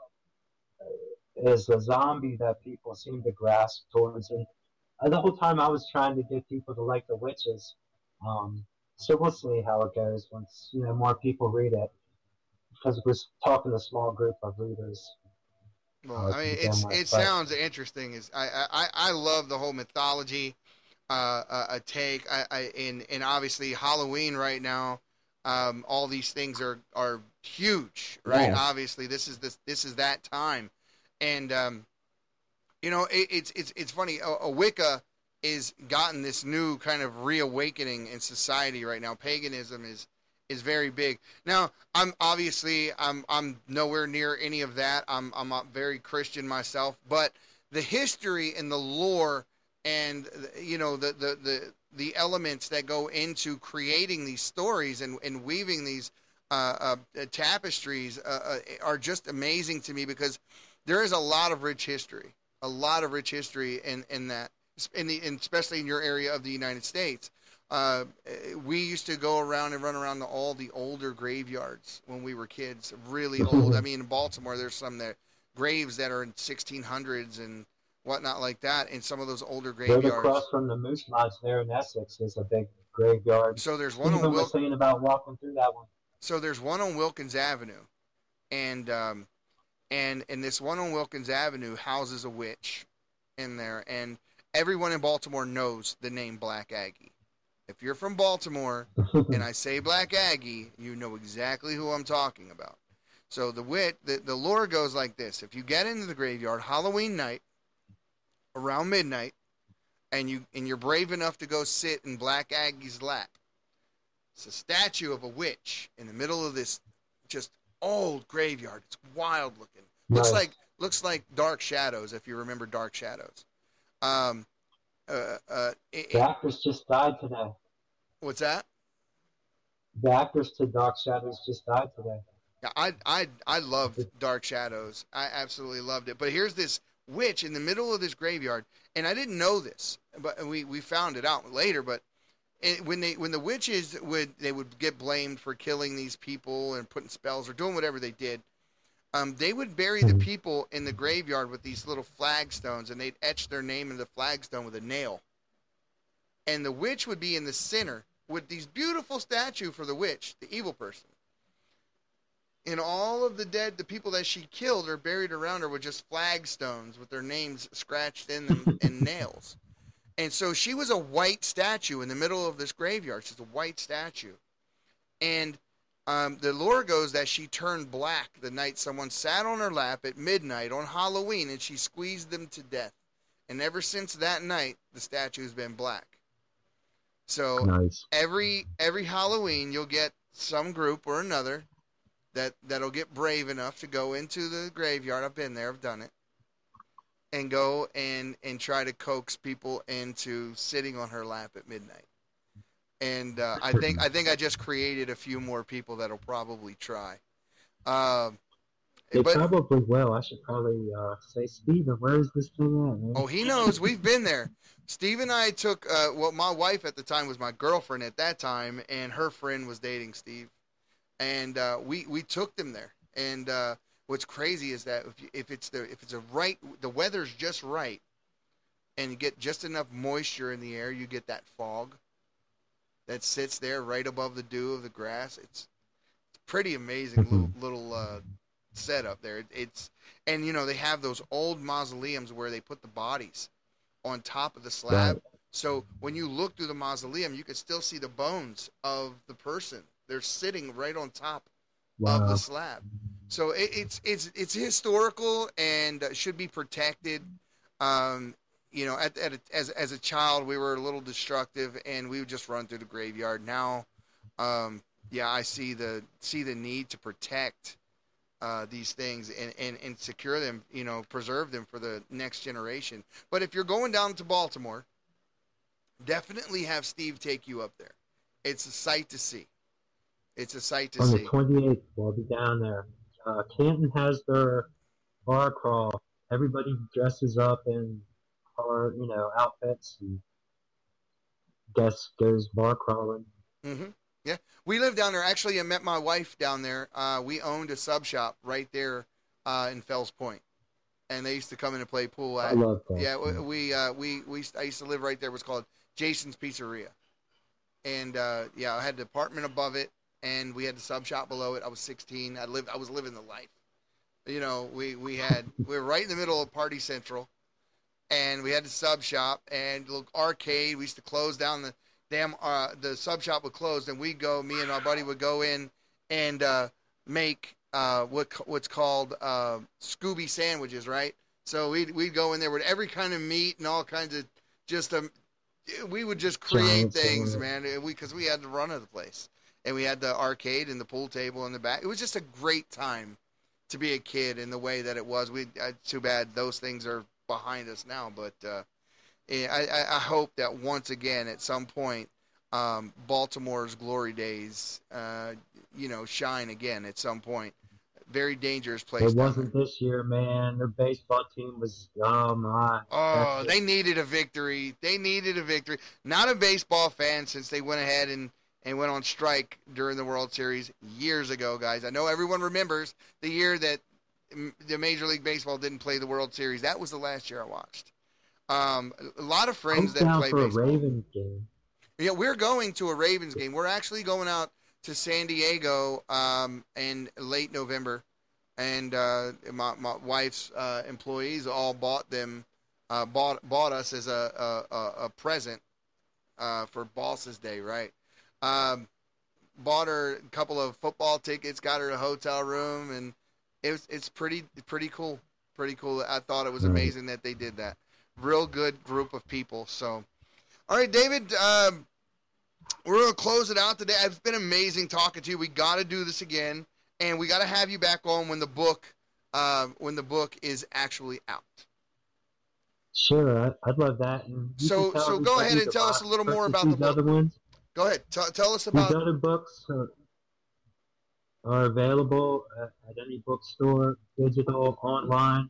is a zombie that people seem to grasp towards, and uh, the whole time I was trying to get people to like the witches. Um, so we'll see how it goes once you know more people read it, because we're talking to a small group of readers. Well, uh, I mean, it's it but- sounds interesting. Is I, I I love the whole mythology, uh, uh, a take. I, I and and obviously Halloween right now, um, all these things are are huge, right? Obviously, this is this this is that time, and um, you know, it, it's it's it's funny. A, a Wicca is gotten this new kind of reawakening in society right now. Paganism is is very big. Now, I'm obviously I'm I'm nowhere near any of that. I'm I'm a very Christian myself, but the history and the lore and you know the the the, the elements that go into creating these stories and, and weaving these uh, uh, tapestries uh, uh, are just amazing to me because there is a lot of rich history, a lot of rich history in in that, in the in, especially in your area of the United States. Uh, we used to go around and run around the, all the older graveyards when we were kids, really [LAUGHS] old. I mean, in Baltimore, there's some there graves that are in 1600s and whatnot like that in some of those older graveyards. Right across from the Moose Lodge there in Essex is a big graveyard. So there's one on Wil- was saying about walking through that one. so there's one on Wilkins Avenue, and um, and and this one on Wilkins Avenue houses a witch in there, and everyone in Baltimore knows the name Black Aggie. If you're from Baltimore [LAUGHS] and I say Black Aggie, you know exactly who I'm talking about. So the wit, the, the lore goes like this: If you get into the graveyard Halloween night, around midnight, and you and you're brave enough to go sit in Black Aggie's lap, it's a statue of a witch in the middle of this just old graveyard. It's wild looking. Looks like looks like Dark Shadows if you remember Dark Shadows. Um, uh, uh, it- The actress just died today. what's that? The actress to Dark Shadows just died today. Yeah, I I I loved Dark Shadows. I absolutely loved it. But here's this witch in the middle of this graveyard, and I didn't know this, but we we found it out later. But it, when they when the witches would they would get blamed for killing these people and putting spells or doing whatever they did, um, they would bury the people in the graveyard with these little flagstones, and they'd etch their name in the flagstone with a nail. And the witch would be in the center with these beautiful statue for the witch, the evil person and all of the dead, the people that she killed, are buried around her with just flagstones with their names scratched in them and [LAUGHS] nails. And so she was a white statue in the middle of this graveyard. She's a white statue. And um, the lore goes that she turned black the night someone sat on her lap at midnight on Halloween and she squeezed them to death. And ever since that night, the statue has been black. So Nice. every every Halloween you'll get some group or another that that'll get brave enough to go into the graveyard. I've been there, I've done it, and go and and try to coax people into sitting on her lap at midnight. And uh, I think I think I just created a few more people that'll probably try. Um, They but probably will. I should probably uh, say, Steven, where is this thing at, man? Oh, he knows. We've been there. Steve and I took. Uh, well, my wife at the time was my girlfriend at that time, and her friend was dating Steve, and uh, we we took them there. And uh, what's crazy is that if if it's the if it's a right, the weather's just right, and you get just enough moisture in the air, you get that fog that sits there right above the dew of the grass. It's it's pretty amazing little little uh, setup there. It, it's and you know they have those old mausoleums where they put the bodies on top of the slab. Right. So when you look through the mausoleum, you can still see the bones of the person. They're sitting right on top of the slab. So it, it's it's it's historical and uh, should be protected. Um, you know, at, at a, as as a child, we were a little destructive, and we would just run through the graveyard. Now, um, yeah, I see the see the need to protect uh, these things and, and, and secure them, you know, preserve them for the next generation. But if you're going down to Baltimore, definitely have Steve take you up there. It's a sight to see. It's a sight to On the 28th, we'll be down there. Uh, Canton has their bar crawl. Everybody dresses up in color, you know, outfits and guest goes bar crawling. hmm Yeah, we live down there. Actually, I met my wife down there. Uh, we owned a sub shop right there uh, in Fells Point, and they used to come in and play pool. At, I love that. yeah, we we, uh, we we I used to live right there. It was called Jason's Pizzeria, and uh, yeah, I had the apartment above it, and we had the sub shop below it. I was 16. I lived. I was living the life. You know, we we had we were right in the middle of Party Central, and we had the sub shop and look arcade. We used to close down the damn uh, the sub shop would close, and we'd go. Me and my buddy would go in and uh, make uh, what what's called uh, Scooby sandwiches, right? So we'd we'd go in there with every kind of meat and all kinds of just um, we would just create Giant things, sandwich. man. We because we had the run of the place, and we had the arcade and the pool table in the back. It was just a great time to be a kid in the way that it was. We uh, too bad those things are behind us now, but uh, I, I, I hope that once again at some point um, Baltimore's glory days, uh, you know, shine again at some point. Very dangerous place. It wasn't this year, man. Their baseball team was oh my. Oh, they needed a victory. They needed a victory. Not a baseball fan since they went ahead and and went on strike during the World Series years ago, guys. I know everyone remembers the year that the Major League Baseball didn't play the World Series. That was the last year I watched. Um, a lot of friends I'm that play for baseball. a Ravens game. Yeah, we're going to a Ravens game. We're actually going out to San Diego um, in late November, and uh, my my wife's uh, employees all bought them, uh, bought bought us as a a, a present uh, for Bosses Day, right? Um, bought her a couple of football tickets, got her a hotel room, and it was it's pretty pretty cool, pretty cool. I thought it was Right. amazing that they did that. Real good group of people. So, all right, David. Um, we're gonna close it out today. It's been amazing talking to you. We got to do this again, and we got to have you back on when the book, uh, when the book is actually out. Sure, I'd love that. So- so go ahead and tell us a little more about the book. other ones. Go ahead. T- tell us about. These other books are, are available at, at any bookstore, digital, online,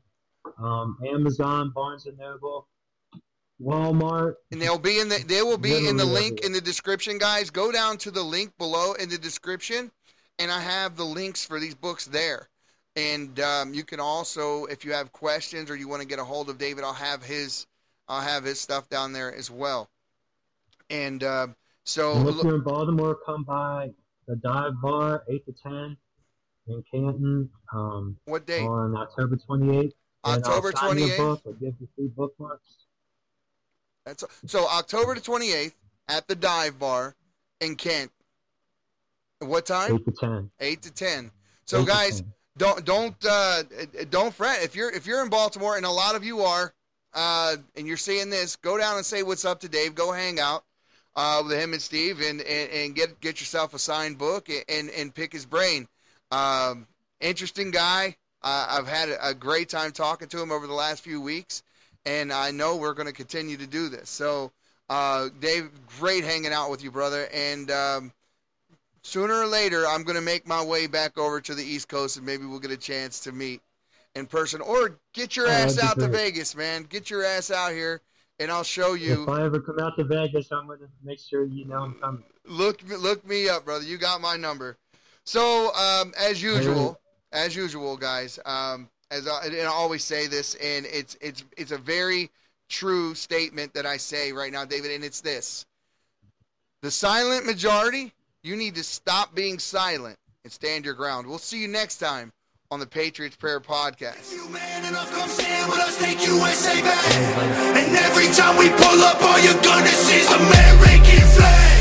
um, Amazon, Barnes and Noble, Walmart. And they'll be in the they will be in the link in the description, guys. Go down to the link below in the description, and I have the links for these books there. And um, you can also, if you have questions or you want to get a hold of David, I'll have his I'll have his stuff down there as well. And uh, so And if look- you're in Baltimore, come by the Dive Bar, 8 to 10 in Canton um, what date? on October 28th. October sign you a 28th. book or give you free bookmarks. That's so October the twenty eighth at the Dive Bar in Kent. What time? 8 to 10. Eight to ten. So 8 guys, 10. don't don't uh, don't fret if you're if you're in Baltimore and a lot of you are uh, and you're seeing this go down and say what's up to Dave go hang out uh, with him and Steve and, and, and get get yourself a signed book and and pick his brain um, interesting guy uh, I've had a, great time talking to him over the last few weeks and I know we're going to continue to do this so uh, Dave great hanging out with you brother and um, sooner or later, I'm going to make my way back over to the East Coast and maybe we'll get a chance to meet in person or get your Oh, ass out to. Vegas, man. Get your ass out here and I'll show you. If I ever come out to Vegas, I'm to make sure you know I'm coming. Look, look me up, brother. You got my number. So, um, as usual, as usual, guys, um, as I, and I always say this, and it's it's it's a very true statement that I say right now, David, and it's this: the silent majority. You need to stop being silent and stand your ground. We'll see you next time on the Patriots Prayer Podcast. Enough, us. And every time we pull up, all you're gonna see is American flag.